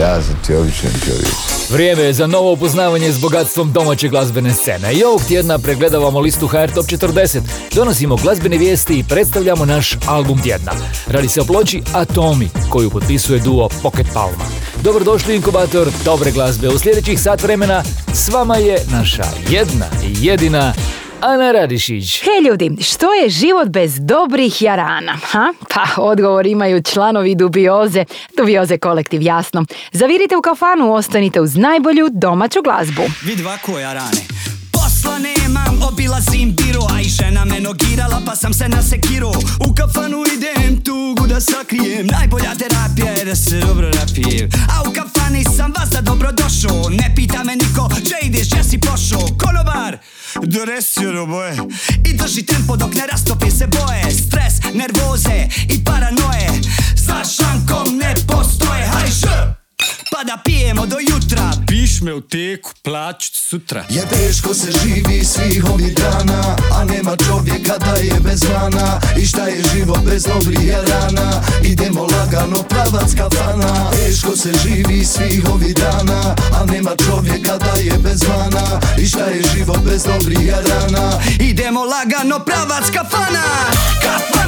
Ja sam ti običan čovjek. Vrijeme je za novo upoznavanje s bogatstvom domaće glazbene scene. I ovog tjedna pregledavamo listu HR Top 40, donosimo glazbene vijesti i predstavljamo naš album tjedna. Radi se o ploči Atomi, koju potpisuje duo Pocket Palma. Dobrodošli inkubator dobre glazbe. U sljedećih sat vremena s vama je naša jedna i jedina Ana Radišić. Hej ljudi, što je život bez dobrih jarana? Ha? Pa odgovor imaju članovi Dubioze. Dubioze kolektiv, jasno. Zavirite u kafanu, ostanite uz najbolju domaću glazbu. Vid jarane. Posla nemam, obilazim biro A i žena me nogirala pa sam se nasekiro U kafanu idem tugu da sakrijem Najbolja terapija je da se dobro napijem A u kafani sam vas da dobro došao Ne pita me niko, če ideš, gdje si pošao Konobar, donesi ono boje. I drži tempo dok ne rastopi se boje. Stres, nervoze i paranoje. Za šankom ne postoje, hajš pa da pijemo do jutra. Piš me u teku, plaću ti sutra. Je teško se živi svih ovih dana A nema čovjeka da je bez vana I šta je život bez dobrih rana? Idemo lagano pravac kafana. Teško se živi svih ovih dana A nema čovjeka da je bez vana I šta je život bez dobrih rana? Idemo lagano pravac kafana. Kafana,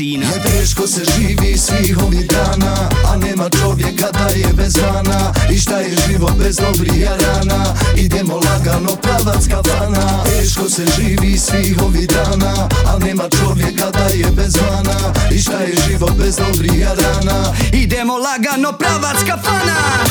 Je teško se živi svih ovih dana A nema čovjeka da je bez vana I šta je život bez dobrih rana? Idemo lagano pravac kafana. Teško se živi svih ovih dana A nema čovjeka da je bez vana I šta je život bez dobrih rana? Idemo lagano pravac Kafana,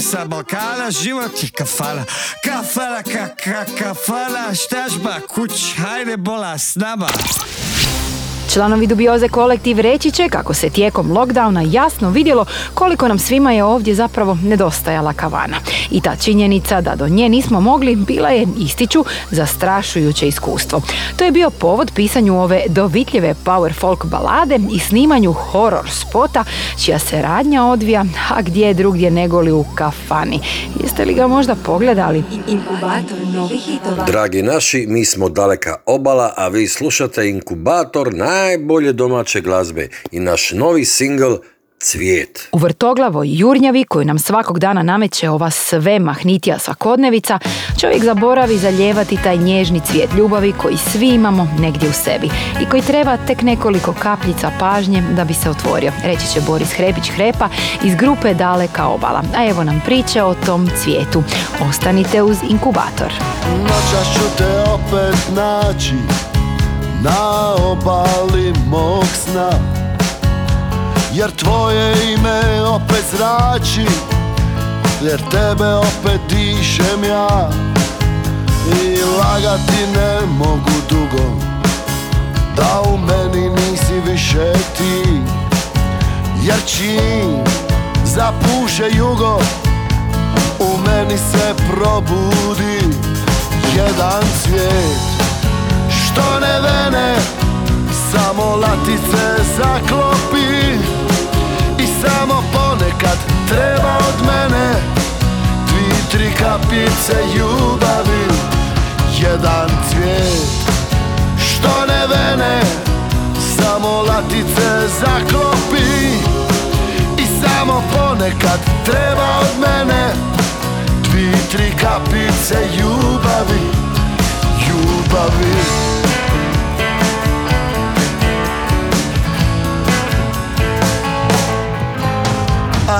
sa Balkana Život je kafana Kafana, ka, ka, kafana Štaš ma kući, hajde bolno s nama Članovi Dubioze kolektiv reći će kako se tijekom lockdowna jasno vidjelo koliko nam svima je ovdje zapravo nedostajala kavana. I ta činjenica da do nje nismo mogli bila je, ističu, zastrašujuće iskustvo. To je bio povod pisanju ove dovitljive power folk balade i snimanju horror spota čija se radnja odvija, a gdje je drugdje negoli u kafani. Jeste li ga možda pogledali? Inkubator novih hitova. Dragi naši, mi smo daleka obala, a vi slušate inkubator najbolje domaće glazbe i naš novi singl Cvijet. U vrtoglavoj jurnjavi koju nam svakog dana nameće ova sve mahnitija svakodnevica, čovjek zaboravi zaljevati taj nježni cvijet ljubavi koji svi imamo negdje u sebi i koji treba tek nekoliko kapljica pažnje da bi se otvorio, reći će Boris Hrepić Hrepa iz grupe Daleka obala. A evo nam priče o tom cvijetu. Ostanite uz inkubator. Noćas ću te opet naći Na obali mog sna. Jer tvoje ime opet zrači Jer tebe opet dišem ja. I lagati ne mogu dugo Da u meni nisi više ti. Jer čim zapuše jugo U meni se probudi jedan cvijet Što ne vene Samo latice zaklopi. I samo ponekad treba od mene Dvi, tri kapice ljubavi Jedan cvijet. Što ne vene Samo latice zaklopi. I samo ponekad treba od mene Dvi, tri kapice ljubavi Ljubavi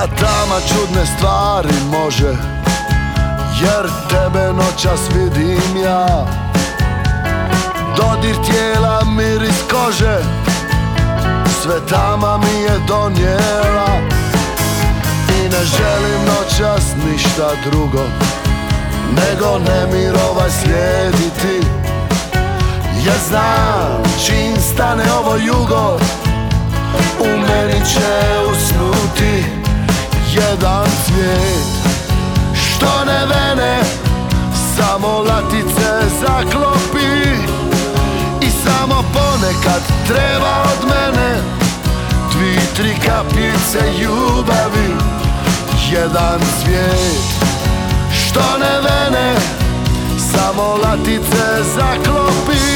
Tama čudne stvari može Jer tebe noćas vidim ja. Dodir tijela, miris kože Sve tama mi je donijela. I ne želim noćas ništa drugo Nego nemir ovaj slijediti. Ja znam čim stane ovo jugo U meni će usnuti jedan cvijet Što ne vene Samo latice zaklopi. I samo ponekad treba od mene Dvi, tri kapice ljubavi. Jedan cvijet Što ne vene Samo latice zaklopi.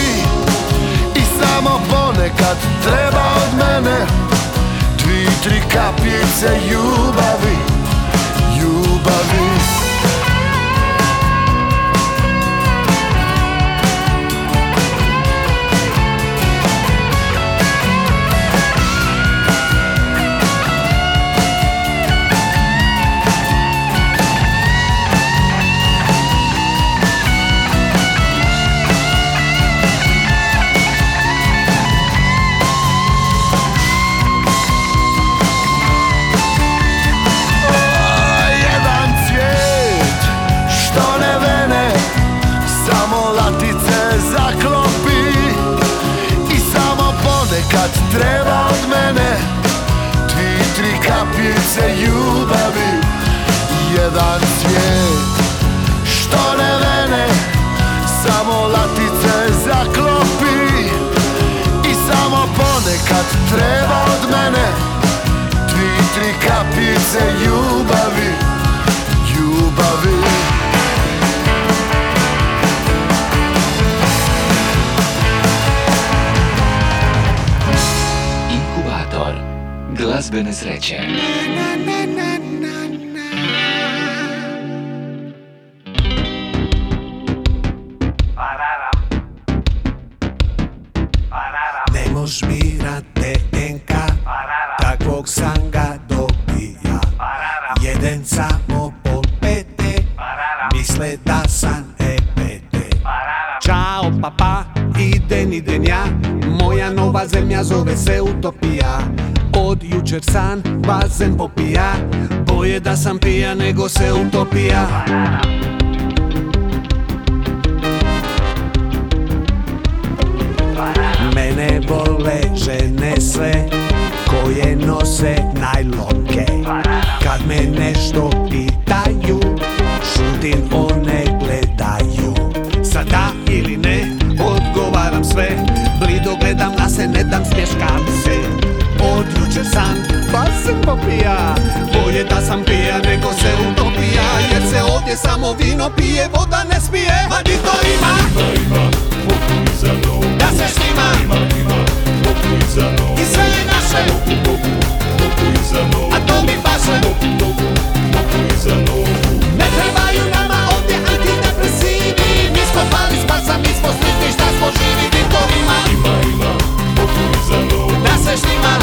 I samo ponekad treba od mene tri kapice ljubavi Ljubavi kapljice ljubavi Jedan cvijet Što ne vene Samo latice zaklopi. I samo ponekad treba od mene Dvi, tri ljubavi Ljubavi glazbene sreće. Ne san, bazen popija Boje da sam pija nego se utopija. Mene vole žene sve koje nose najlonke Kad me nešto Ovdje samo vino pije, voda ne smije. Ma di to ima? Da se snima I sve je naše. A to mi paše. Ne trebaju nama ovdje antidepresivi. Mi smo pali s Marsa, mi smo sretni šta smo živi Di to ima? Da se snima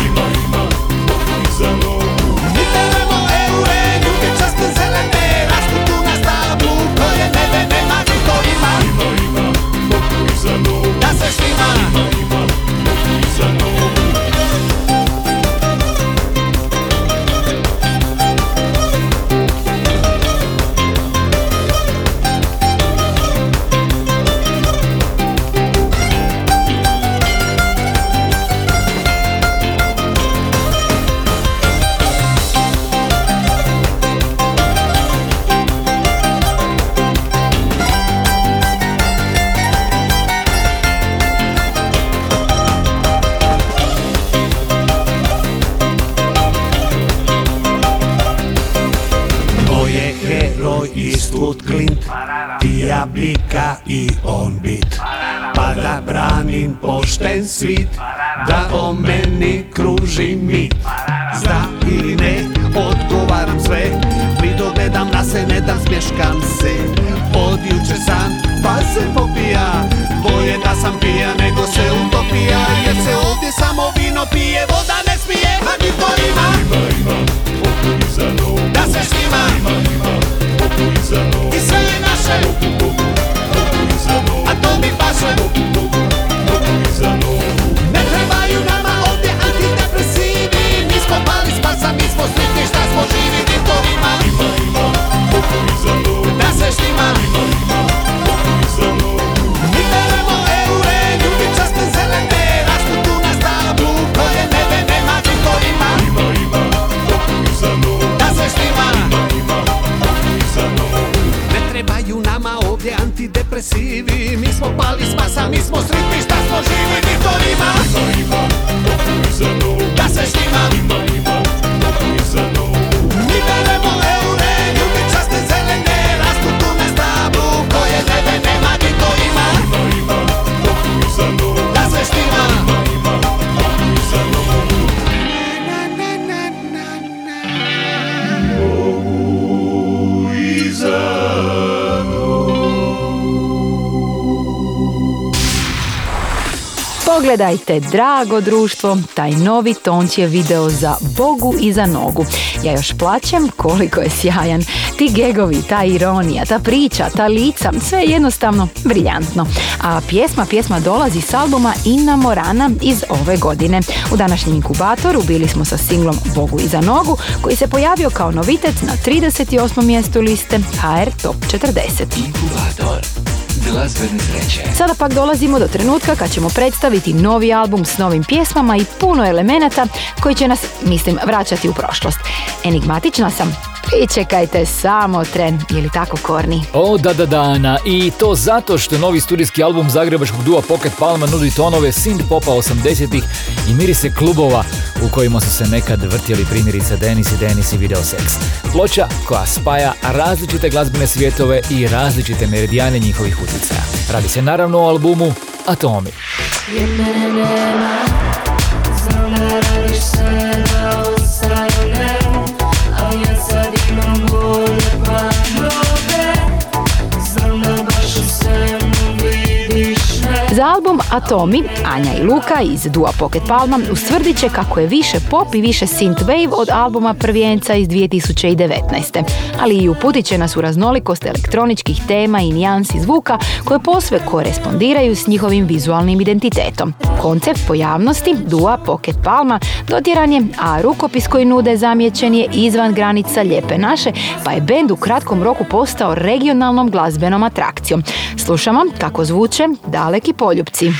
Pogledajte, drago društvo, taj novi Tončijev video za Bogu i za nogu. Ja još plaćem koliko je sjajan. Ti gegovi, ta ironija, ta priča, ta lica, sve je jednostavno briljantno. A pjesma, pjesma dolazi s albuma Inna Morana iz ove godine. U današnjem inkubatoru bili smo sa singlom Bogu i za nogu, koji se pojavio kao novitet na 38. mjestu liste HR Top 40. Inkubator glazbene sreće. Sada pak dolazimo do trenutka kad ćemo predstaviti novi album s novim pjesmama i puno elemenata koji će nas, mislim, vraćati u prošlost. Enigmatična sam? Pričekajte samo tren, je li tako Korni? O da da dana i to zato što novi studijski album zagrebačkog dua Pocket Palma nudi tonove synth popa 80-ih i mirise klubova u kojima su se nekad vrtjeli primjerice Denis i Denis i Video Sex. Ploča koja spaja različite glazbene svjetove i različite meridijane njihovih utjecaja. Radi se naravno o albumu Atomi. Radiš sve Za album Atomi, Anja i Luka iz Dua Pocket Palma ustvrdit će kako je više pop i više synthwave od albuma Prvijenca iz 2019. Ali i uputit će nas u raznolikost elektroničkih tema i nijansi zvuka koje posve korespondiraju s njihovim vizualnim identitetom. Koncept pojavnosti Dua Pocket Palma dotjeran je, a rukopis koji nude zamijećen je izvan granica Lijepe naše, pa je bend u kratkom roku postao regionalnom glazbenom atrakcijom. Slušamo kako zvuče Daleki poljupci. самолюбці.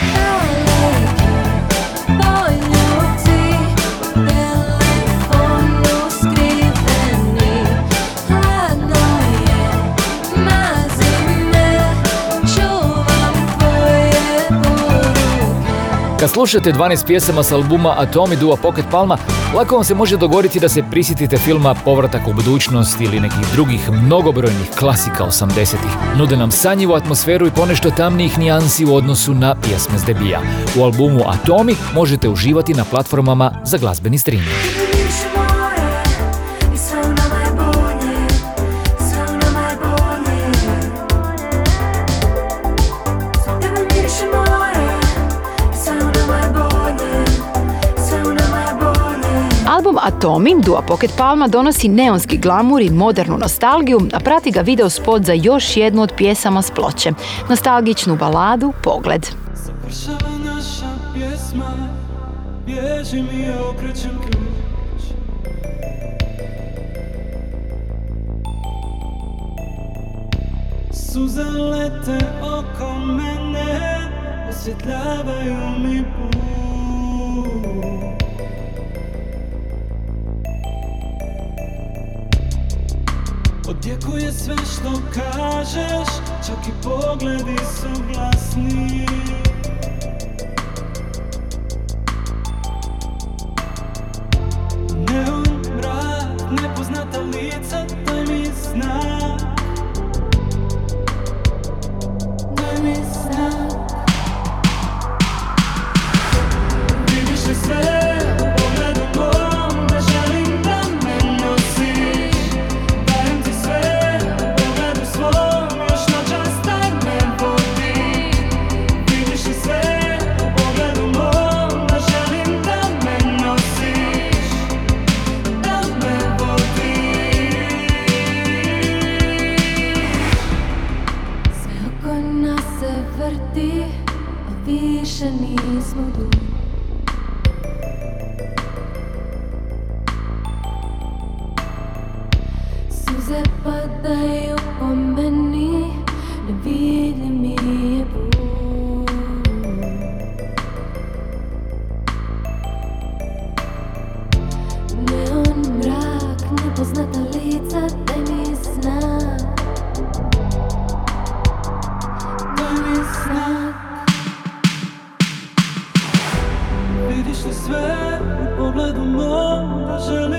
Kad slušate 12 pjesama s albuma Atomi Dua Pocket Palma, lako vam se može dogoditi da se prisjetite filma Povratak u budućnost ili nekih drugih mnogobrojnih klasika 80-ih. Nude nam sanjivu atmosferu i ponešto tamnijih nijansi u odnosu na pjesme s debija. U albumu Atomi možete uživati na platformama za glazbeni streaming. Atomi, Dua Pocket Palma donosi neonski glamur i modernu nostalgiju, a prati ga video spot za još jednu od pjesama s ploče. Nostalgičnu baladu Pogled. Završava naša pjesma Bježim i okrećem ključ Suze lete oko mene Osvjetljavaju mi put Odjekuje sve što kažeš Čak i pogledi su glasni Vidiš li sve u pogledu mom da želim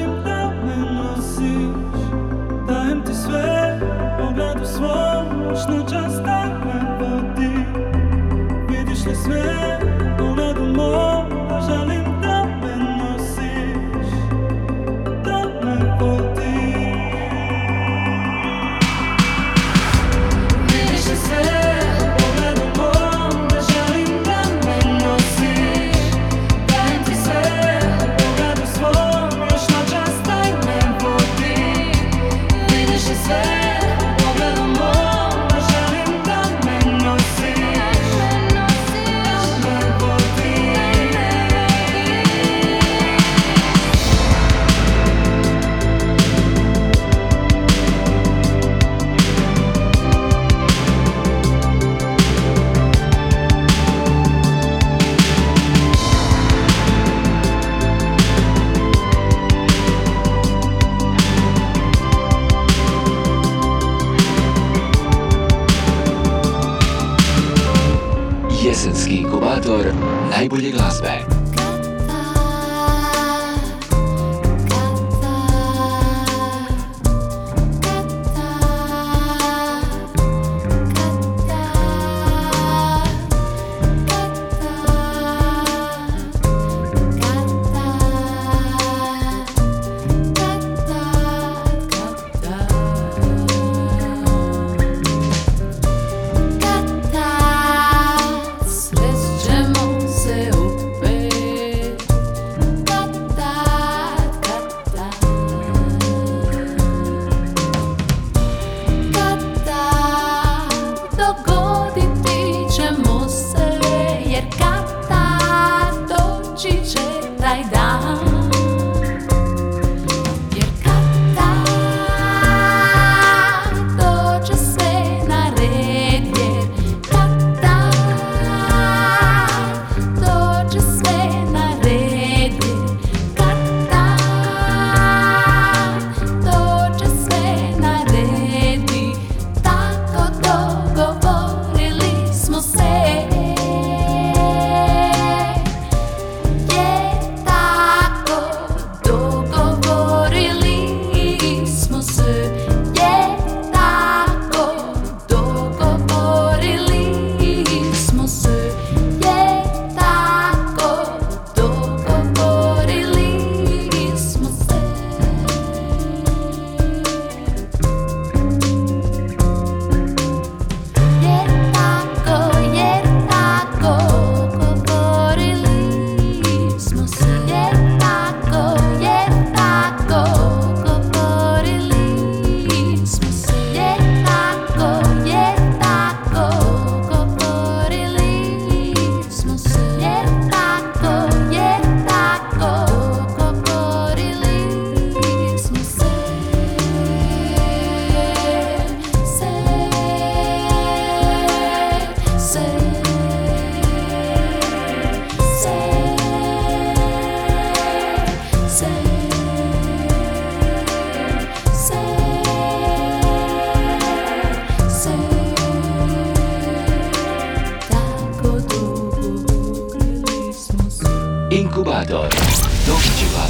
Inkubator.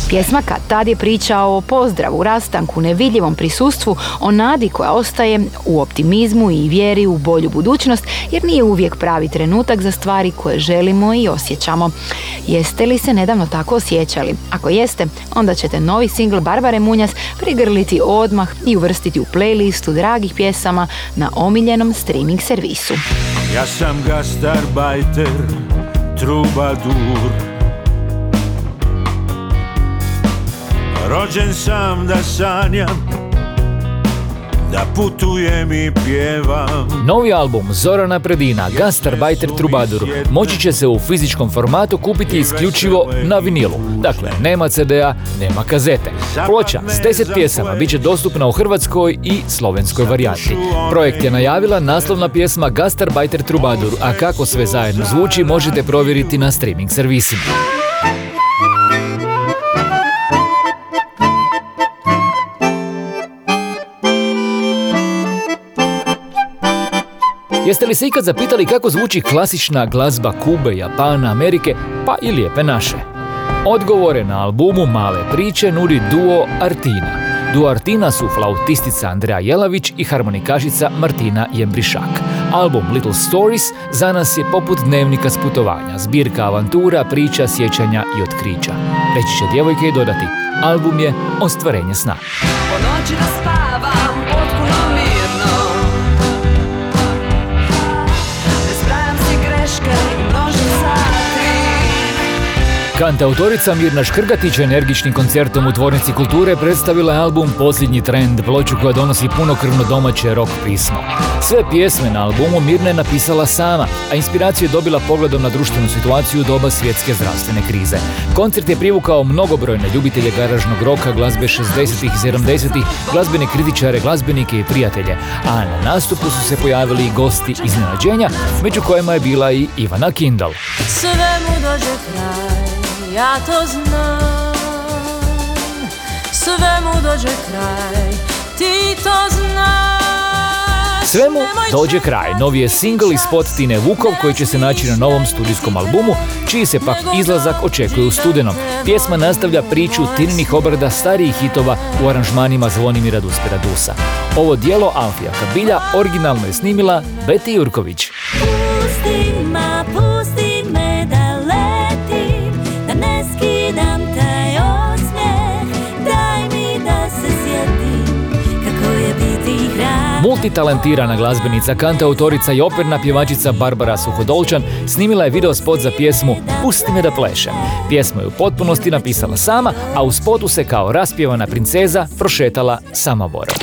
Pjesma kad tad je pričao o pozdravu, rastanku, nevidljivom prisustvu, o nadi koja ostaje u optimizmu i vjeri u bolju budućnost jer nije uvijek pravi trenutak za stvari koje želimo i osjećamo. Jeste li se nedavno tako osjećali? Ako jeste, onda ćete novi singl Barbare Munjas prigrliti odmah i uvrstiti u playlistu dragih pjesama na omiljenom streaming servisu. Ja sam gastarbajter, trubadur, Rođen sam da sanjam da putujem i pjevam. Novi album Zorana Predina, Gastarbeiter Trubadur, moći će se u fizičkom formatu kupiti isključivo na vinilu. Dakle, nema CD-a, nema kazete. Ploča s 10 pjesama bit će dostupna u hrvatskoj i slovenskoj varijanti. Projekt je najavila naslovna pjesma Gastarbeiter Trubadur, a kako sve zajedno zvuči možete provjeriti na streaming servisima. Jeste li se ikad zapitali kako zvuči klasična glazba Kube, Japana, Amerike, pa i lijepe naše? Odgovore na albumu Male priče nudi duo Artina. Duo Artina su flautistica Andreja Jelavić i harmonikašica Martina Jembrišak. Album Little Stories za nas je poput dnevnika s putovanja, zbirka avantura, priča, sjećanja i otkrića. Reći će djevojke i dodati, album je ostvarenje sna. Po noći Kantautorica Mirna Škrgatić energičnim koncertom u Tvornici kulture predstavila je album Posljednji trend, ploču koja donosi punokrvno domaće rock pismo. Sve pjesme na albumu Mirna je napisala sama, a inspiraciju je dobila pogledom na društvenu situaciju doba svjetske zdravstvene krize. Koncert je privukao mnogobrojne ljubitelje garažnog roka, glazbe 60-ih i 70-ih, glazbene kritičare, glazbenike i prijatelje, a na nastupu su se pojavili i gosti iznenađenja, među kojima je bila i Ivana Kindal. Sve mu dođe kraj, ja to znam Sve mu dođe kraj, ti to znaš Svemu dođe kraj. Novi je single i spot Tine Vukov koji će se naći na novom studijskom albumu, čiji se pak izlazak očekuje u studenom. Pjesma nastavlja priču Tininih obrada starijih hitova u aranžmanima Zvonimira Duspera Dusa. Ovo dijelo Alfija Kabilja originalno je snimila Beti Jurković. Multitalentirana glazbenica, kantautorica i operna pjevačica Barbara Suhodolčan snimila je video spot za pjesmu Pusti me da plešem. Pjesmu je u potpunosti napisala sama, a u spotu se kao raspjevana princeza prošetala Samoborom.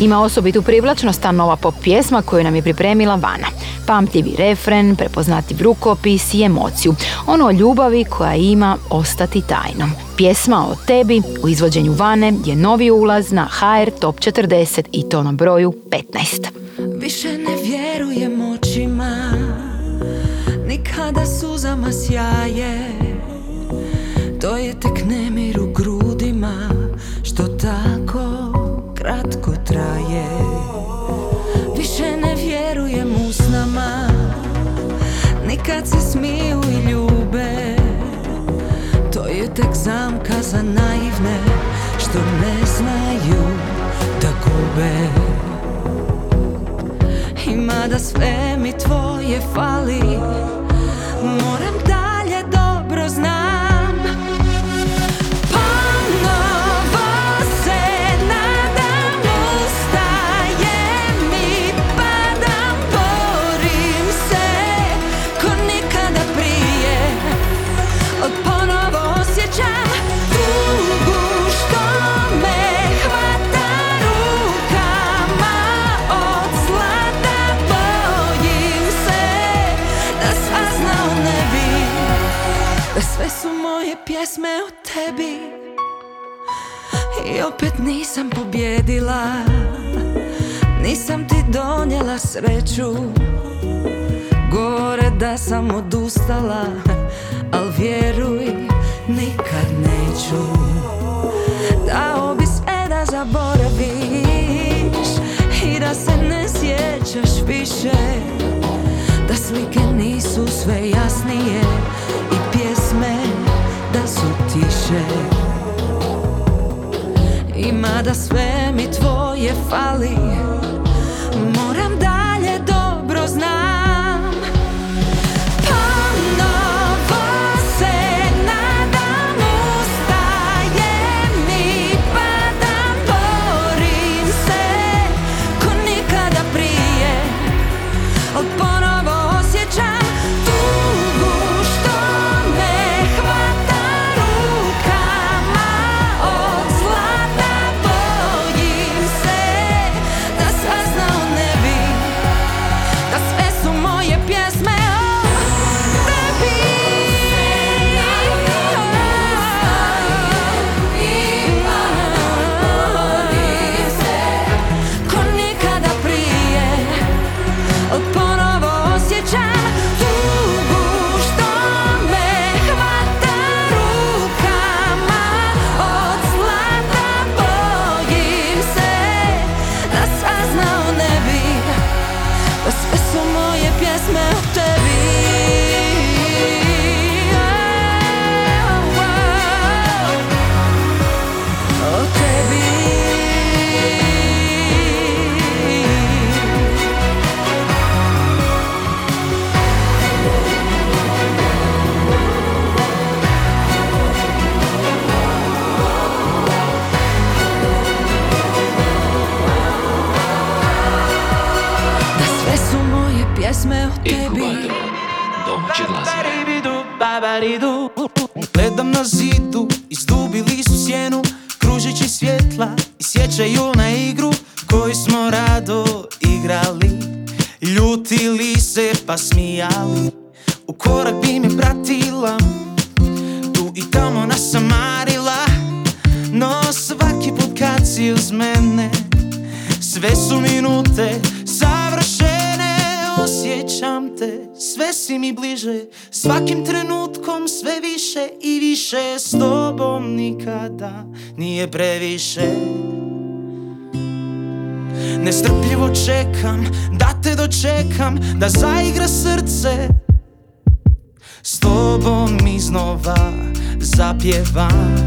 Ima osobitu privlačnost ta nova pop pjesma koju nam je pripremila Vana. Pamtljivi refren, prepoznatljiv rukopis i emociju. Ono o ljubavi koja ima ostati tajnom. Pjesma o tebi u izvođenju Vane je novi ulaz na HR Top 40 i to na broju 15. Više ne vjerujem očima Nikada suzama sjaje za naivne Što ne znaju da gube. Ima da sve mi tvoje fali Moram dalje pjesme o tebi. I opet nisam pobjedila Nisam ti donijela sreću. Gore da sam odustala Al vjeruj, nikad neću. Dao bi sve da zaboraviš I da se ne sjećaš više. Da slike nisu sve jasnije da su tiše. Ima da sve mi tvoje fali Osjećam te, sve si mi bliže. Svakim trenutkom sve više i više S tobom nikada nije previše. Nestrpljivo čekam da te dočekam Da zaigra srce. S tobom iznova zapjevam.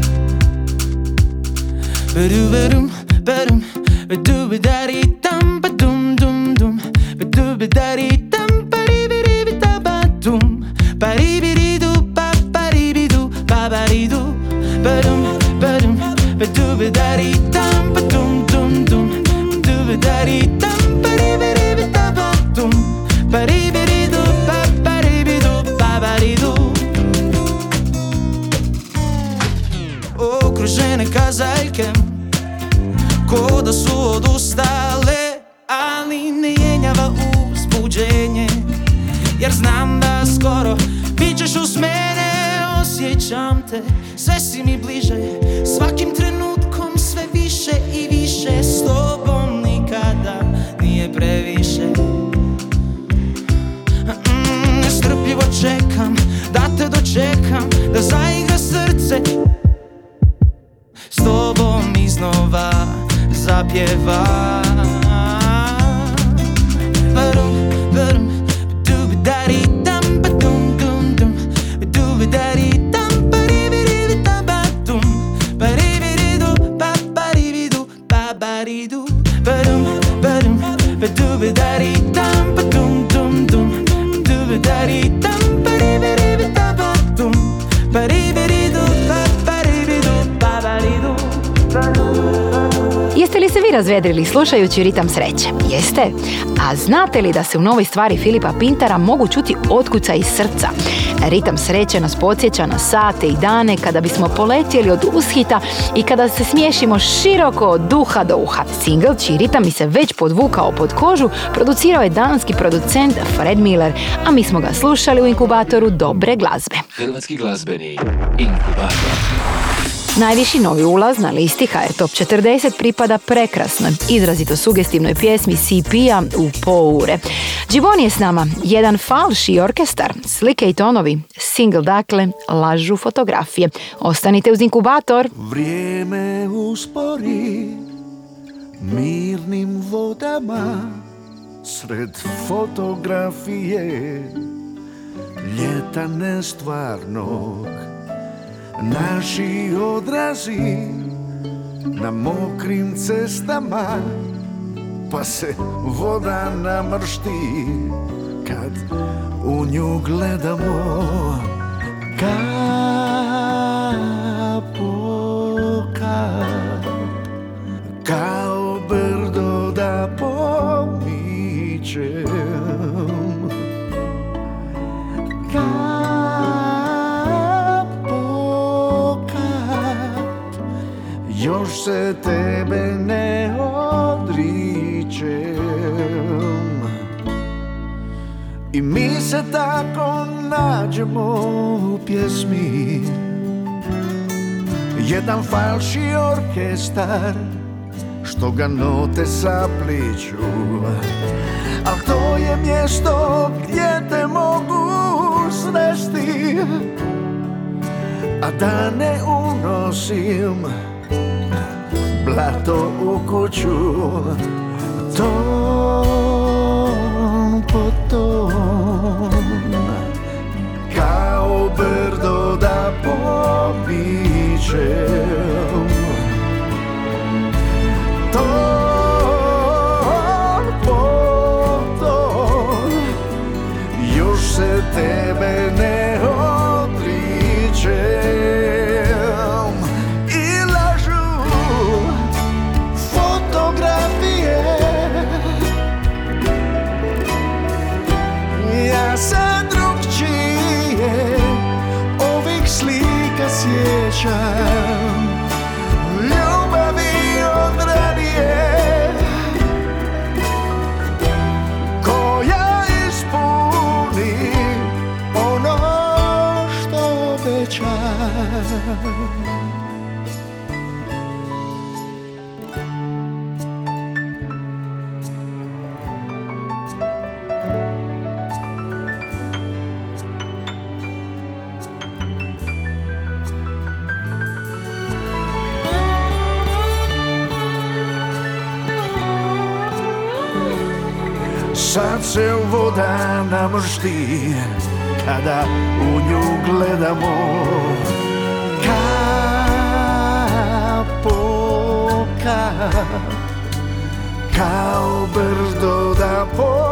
Ba-dum, ba-dum, ba-dum-ba-da-dee-dum, ba-dum-dum-dum, ba-dum-ba-da-dee-dum, ba-dee-ba-dee-ba-da-ba-dum, ba-dee-ba-dee-doo, ba-ba-dee-ba-doo, ba-ba-dee-doo, ba-dum, ba-dum, ba-doo-ba-da-dee-dum, ba-dum-dum-dum, ba-doo-ba-da-dee-dum, ba-dee-ba-dee-ba-da-ba-dum, ba-dee-ba-dee-doo, ba-ba-dee-ba-doo, ba-ba-dee-doo. Okružene kazaljke Ko da su odustale Ali ne jenjava uzbuđenje Jer znam da skoro Bit ćeš uz mene Osjećam te Sve si mi bliže Svakim trenutkom sve više i više S tobom nikada nije previše. Mm, Nestrpljivo čekam Da te dočekam Da zaigra srce s tobom iznova zapjevam But even se vi razvedrili slušajući ritam sreće? Jeste? A znate li da se u novoj stvari Filipa Pintara mogu čuti otkuca iz srca? Ritam sreće nas podsjeća na sate i dane kada bismo poletjeli od ushita i kada se smiješimo široko od duha do uha. Single, čiji ritam mi se već podvukao pod kožu, producirao je danski producent Fred Miller, a mi smo ga slušali u inkubatoru dobre glazbe. Hrvatski glazbeni inkubator. Najviši novi ulaz na listi HR Top 40 pripada prekrasnoj, izrazito sugestivnoj pjesmi CP-a u poure. Givoni je s nama, jedan falši orkestar, slike i tonovi, single dakle, lažu fotografije. Ostanite uz inkubator. Vrijeme uspori mirnim vodama Sred fotografije ljeta nestvarnog Naši odrazi na mokrim cestama Pa se voda namršti. Kad u nju gledamo Kap po kap. Kao brdo da pomičem Još se tebe ne odričem. I mi se tako nađemo u pjesmi. Jedan falši orkestar Što ga note sapliću. Al to je mjesto gdje te mogu svesti. A da ne unosim Blato u kuću. Ton po ton. Kao brdo da pobičem da nam ždi kada u nju gledamo. Kap po kap kao brdo da po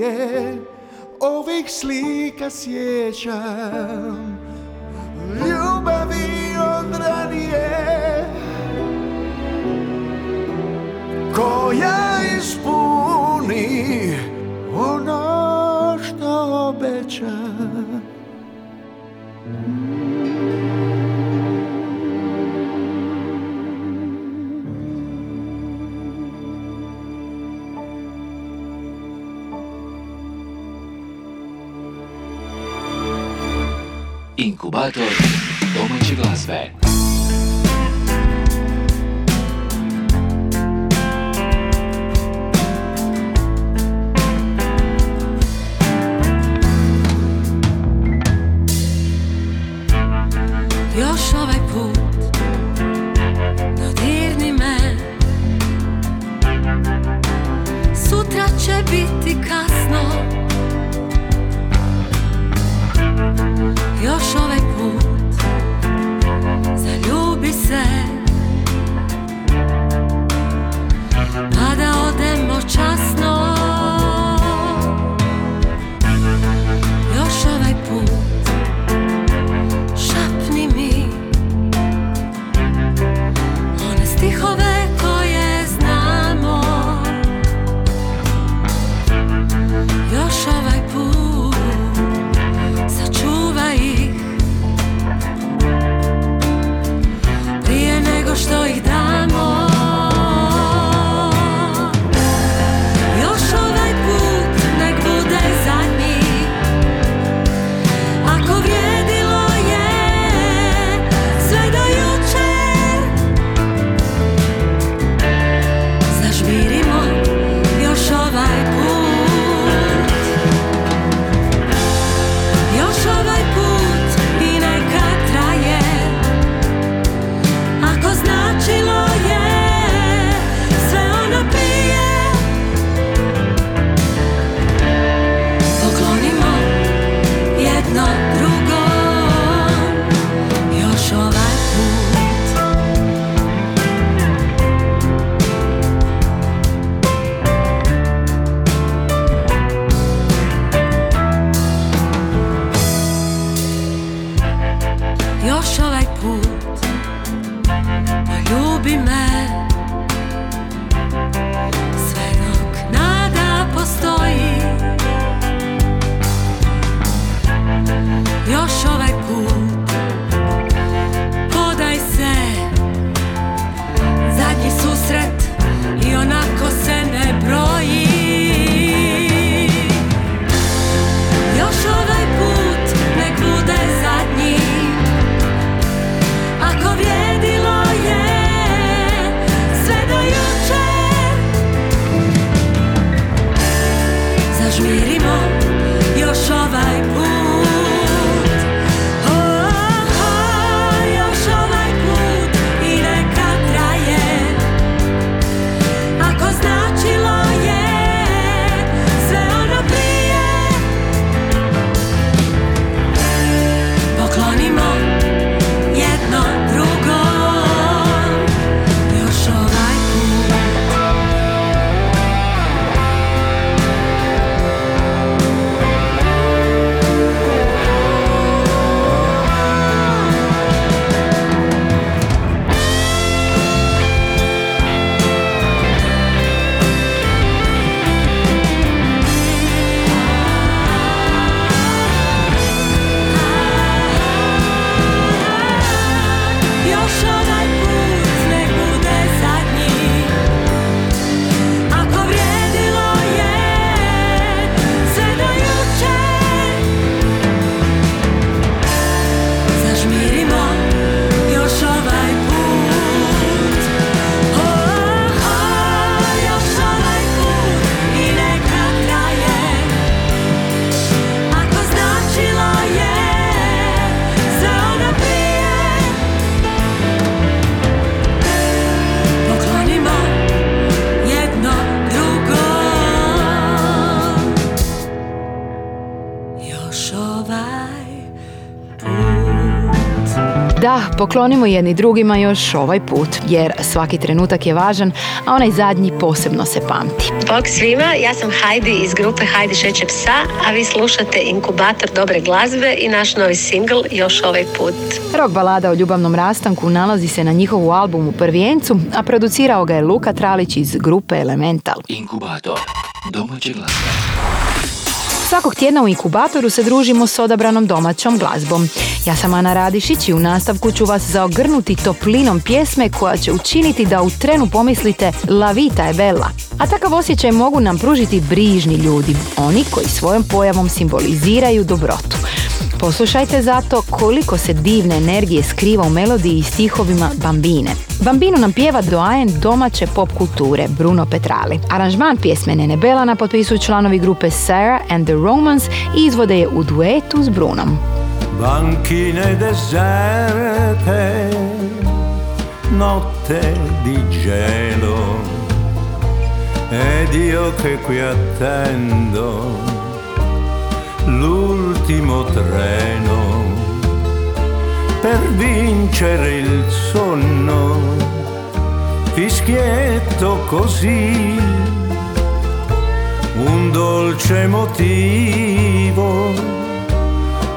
je ovih slika sjećam. Ljubavi od ranije Koja ispuni ono što obećam. Inkubator. Domaće glazbe. Još ovaj put dodirni me. Sutra će biti kasno još ovaj put Zaljubi se. Pa da odemo časno. Poklonimo jedni drugima još ovaj put, jer svaki trenutak je važan, a onaj zadnji posebno se pamti. Bog svima, ja sam Hajdi iz grupe Hajdi šeće psa, a vi slušate inkubator dobre glazbe i naš novi singl Još ovaj put. Rock balada o ljubavnom rastanku nalazi se na njihovu albumu Prvijencu, a producirao ga je Luka Tralić iz grupe Elemental. Inkubator domaće glazbe. Svakog tjedna u inkubatoru se družimo s odabranom domaćom glazbom. Ja sam Ana Radišić i u nastavku ću vas zaogrnuti toplinom pjesme koja će učiniti da u trenu pomislite La vita je bella. A takav osjećaj mogu nam pružiti brižni ljudi, oni koji svojom pojavom simboliziraju dobrotu. Poslušajte zato koliko se divne energije skriva u melodiji i stihovima Bambine. Bambinu nam pjeva doajen domaće pop kulture Bruno Petrali. Aranžman pjesme Nene Belana potpisuju članovi grupe Sarah and the Romans i izvode je u duetu s Brunom. Banchine deserte, notte di gelo, ed io che qui attendo l'ultimo treno per vincere il sonno, fischietto così, un dolce motivo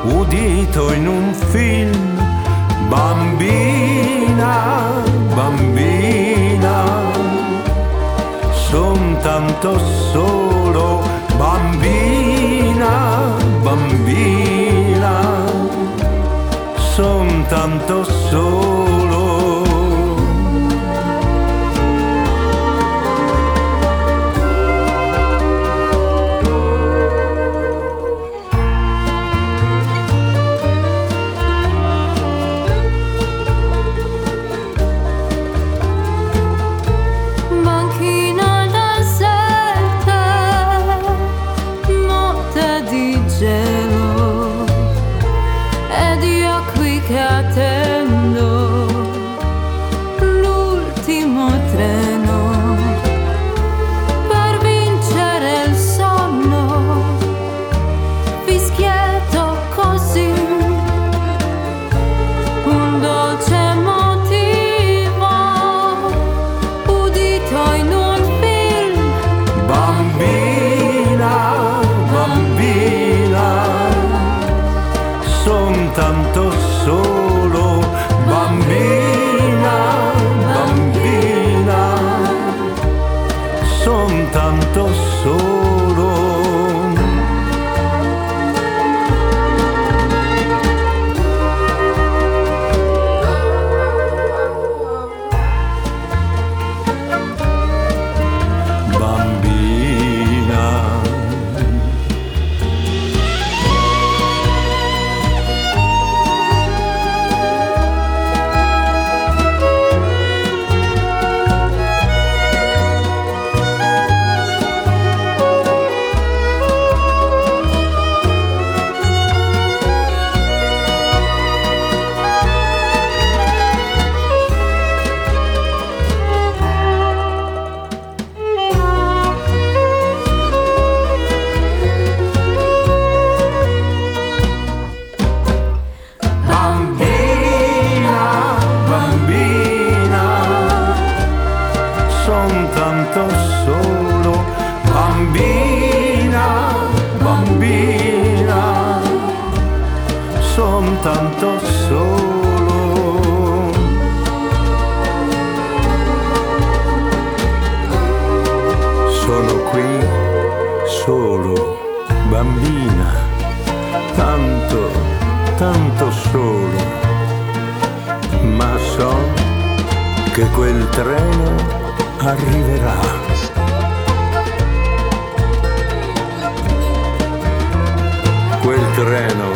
udito in un film, bambina, bambina, son tanto solo, bambina, bambina, son tanto solo. Herz. Treno arriverà. Quel treno,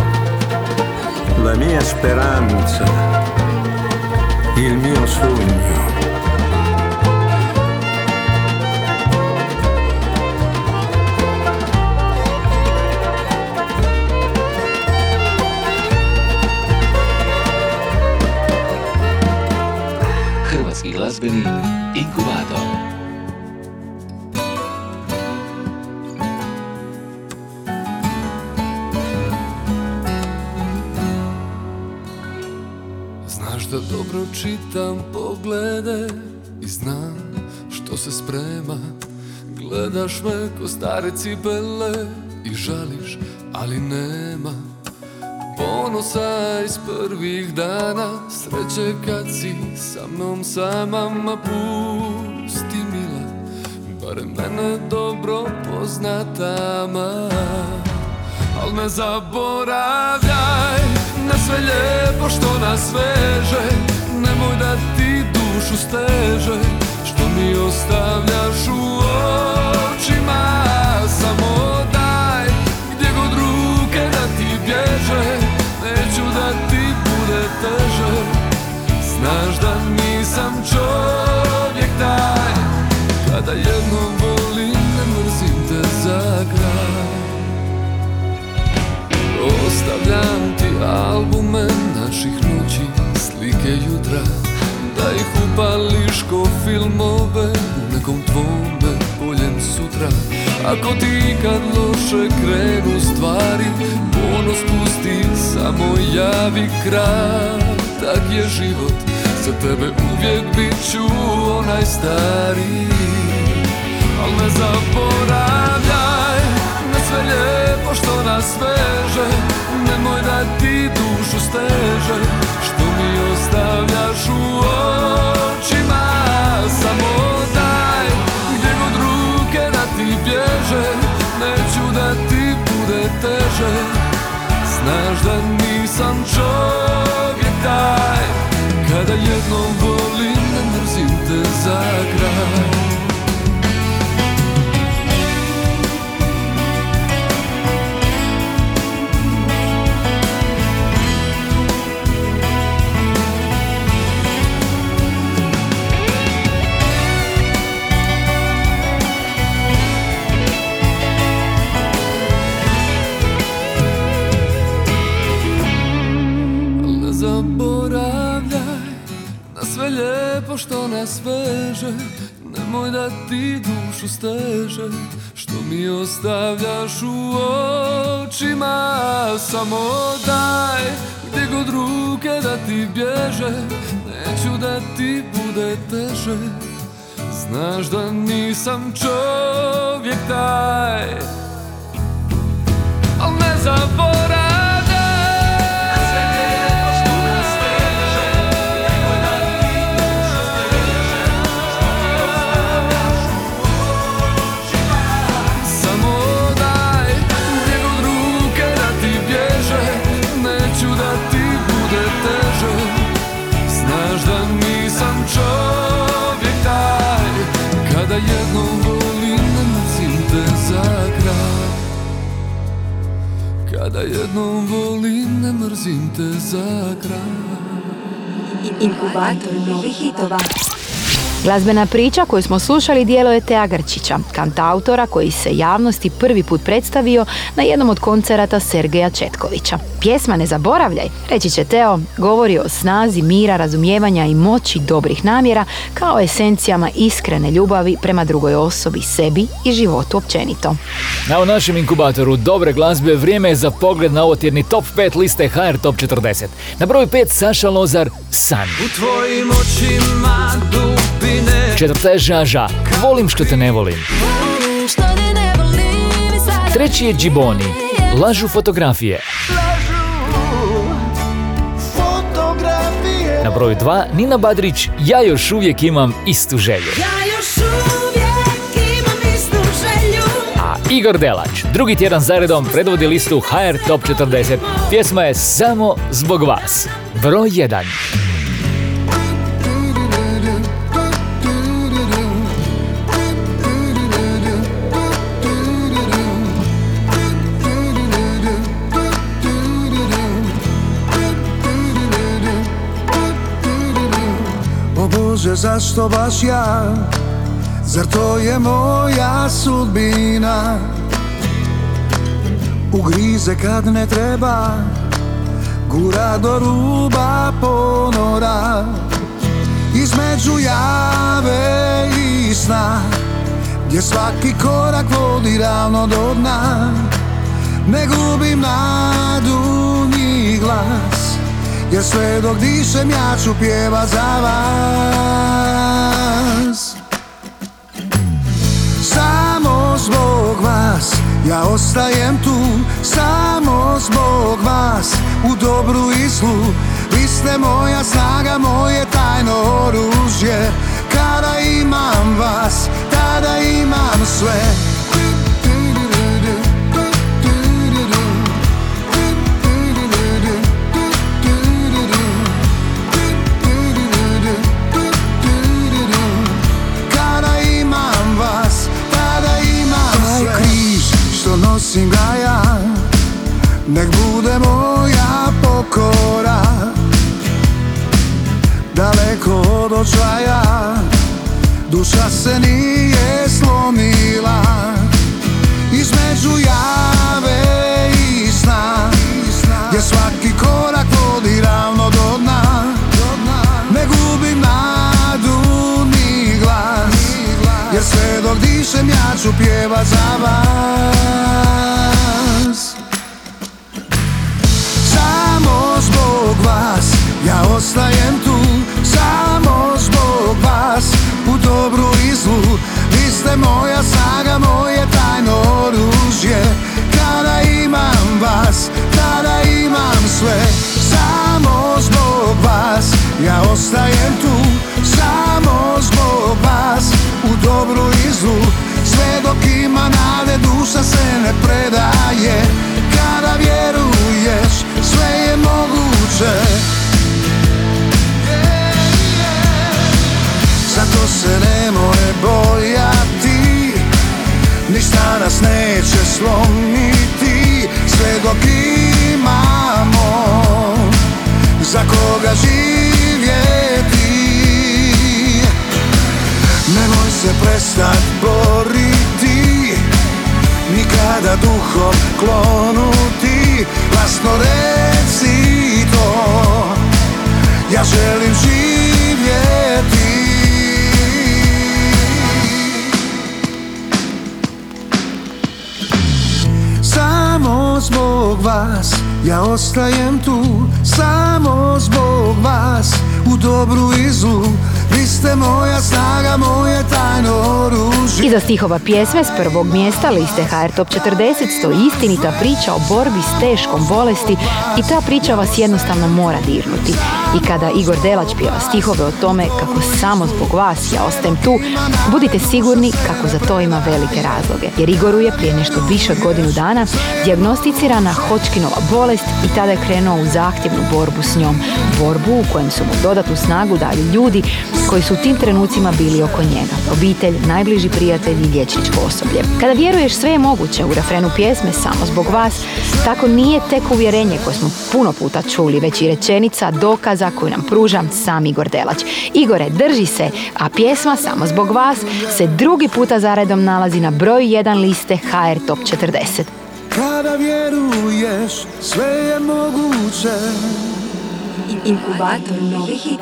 la mia speranza, il mio sogno. Hrvatski glazbeni inkubator. Znaš Možda dobro čitam poglede i znam što se sprema Gledaš me ko stare cipele i žališ, ali nema Ponosa iz prvih dana, sreće kad si sa mnom sama Ma pusti mila, barem mene dobro poznatama Al ne zaboravljaj na sve lijepo što nas veže Nemoj da ti dušu steže Što mi ostavljaš u očima. Samo daj gdje god ruke da ti bježe Neću da ti bude teže Znaš da nisam čovjek taj Kada jednom volim ne mrzim te za kraj. Ostavljam ti albume naših noći, slike jutra. Da ih upališ ko filmove u nekom tvome boljem sutra. Ako ti kad loše krenu stvari, ponos pusti, samo javi kratak je život Za tebe uvijek bit ću onaj stari. Al ne zaboravljaj na sve lijepo što nas veže Nemoj da ti dušu steže Što mi ostavljaš u očima. Samo daj gdje god ruke da ti bježe Neću da ti bude teže. Znaš da nisam čovjek taj Kada jednom volim ne mrzim te za kraj što nas veže Nemoj da ti dušu steže Što mi ostavljaš u očima Samo daj gdje god ruke da ti bježe Neću da ti bude teže. Znaš da nisam čovjek taj Al ne zaboravljaj Inkubator novih hitova. Glazbena priča koju smo slušali dijelo je Teja Grčića, kantautora koji se javnosti prvi put predstavio na jednom od koncerata Sergeja Četkovića. Pjesma Ne zaboravljaj, reći će Teo, govori o snazi mira, razumijevanja i moći dobrih namjera kao esencijama iskrene ljubavi prema drugoj osobi, sebi i životu općenito. Na u našem inkubatoru dobre glazbe vrijeme je za pogled na ovotjedni top 5 liste HR Top 40. Na broju 5 Saša Lozar, San. U tvojim očima dubine Četvrta je Žaža, Volim što te ne volim. Treći je Džiboni, Lažu fotografije. Na broju 2 Nina Badrić, Ja još uvijek imam istu želju. A Igor Delač, drugi tjedan zaredom predvodi listu HR Top 40. Pjesma je Samo zbog vas. Broj 1. Bože, zašto baš ja? Zar to je moja sudbina? Ugrize kad ne treba Gura do ruba ponora Između jave i sna Gdje svaki korak vodi ravno do dna Ne gubim nadu ni glas Jer sve dok dišem ja ću pjeva za vas. Samo zbog vas ja ostajem tu. Samo zbog vas u dobru i zlu. Vi ste moja snaga, moje tajno oružje. Kada imam vas, tada imam sve nosim ga ja Nek bude moja pokora. Daleko od očaja Duša se nije slomila. Između jave ću pjevat za vas. Samo zbog vas ja ostajem tu. Samo zbog vas u dobru i zlu Za koga živjeti. Nemoj se prestat boriti Nikada duhom klonuti. Glasno reci to Ja želim živjeti. Samo zbog vas ja ostajem tu Samo zbog vas u dobru i zlu Vi ste moja snaga, moje tajno oružje Iza stihova pjesme s prvog mjesta liste HR Top 40 stoji istinita priča o borbi s teškom bolesti i ta priča vas jednostavno mora dirnuti. I kada Igor Delač pjeva stihove o tome kako samo zbog vas ja ostajem tu, budite sigurni kako za to ima velike razloge. Jer Igoru je prije nešto više od godinu dana dijagnosticirana Hodgkinova bolest i tada je krenuo u zahtjevnu borbu s njom. Borbu u kojem su mu dodatnu snagu dali ljudi koji su u tim trenucima bili oko njega. Obitelj, najbliži prijatelji i liječničko osoblje. Kada vjeruješ sve je moguće u refrenu pjesme samo zbog vas, tako nije tek uvjerenje koje smo puno puta čuli, već i rečenica dokaza koju nam pruža sam Igor Delać. Igore, drži se, a pjesma samo zbog vas se drugi puta zaredom nalazi na broju 1 liste HR Top 40. Kada vjeruješ sve je moguće Inkubator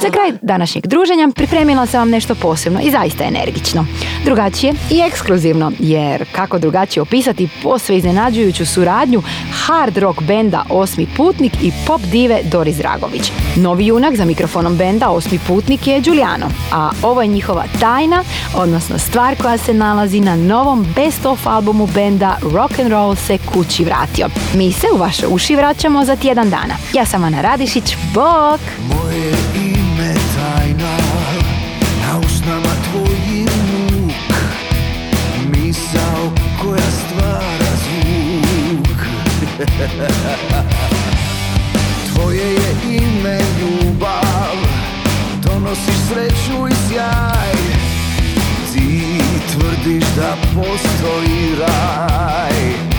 Za kraj današnjeg druženja pripremila sam vam nešto posebno i zaista energično. Drugačije i ekskluzivno, jer kako drugačije opisati posve iznenađujuću suradnju hard rock benda Osmi putnik i pop dive Doris Dragović. Novi junak za mikrofonom benda Osmi putnik je Giuliano, a ovo je njihova tajna, odnosno stvar koja se nalazi na novom best of albumu benda Rock and Roll se kući vratio. Mi se u vaše uši vraćamo za tjedan dana. Ja sam Ana Radišić, bok! Moje ime tajna Na usnama tvojim muk Misao koja stvara zvuk. Tvoje je ime ljubav Donosiš sreću i sjaj. Ti tvrdiš da postoji raj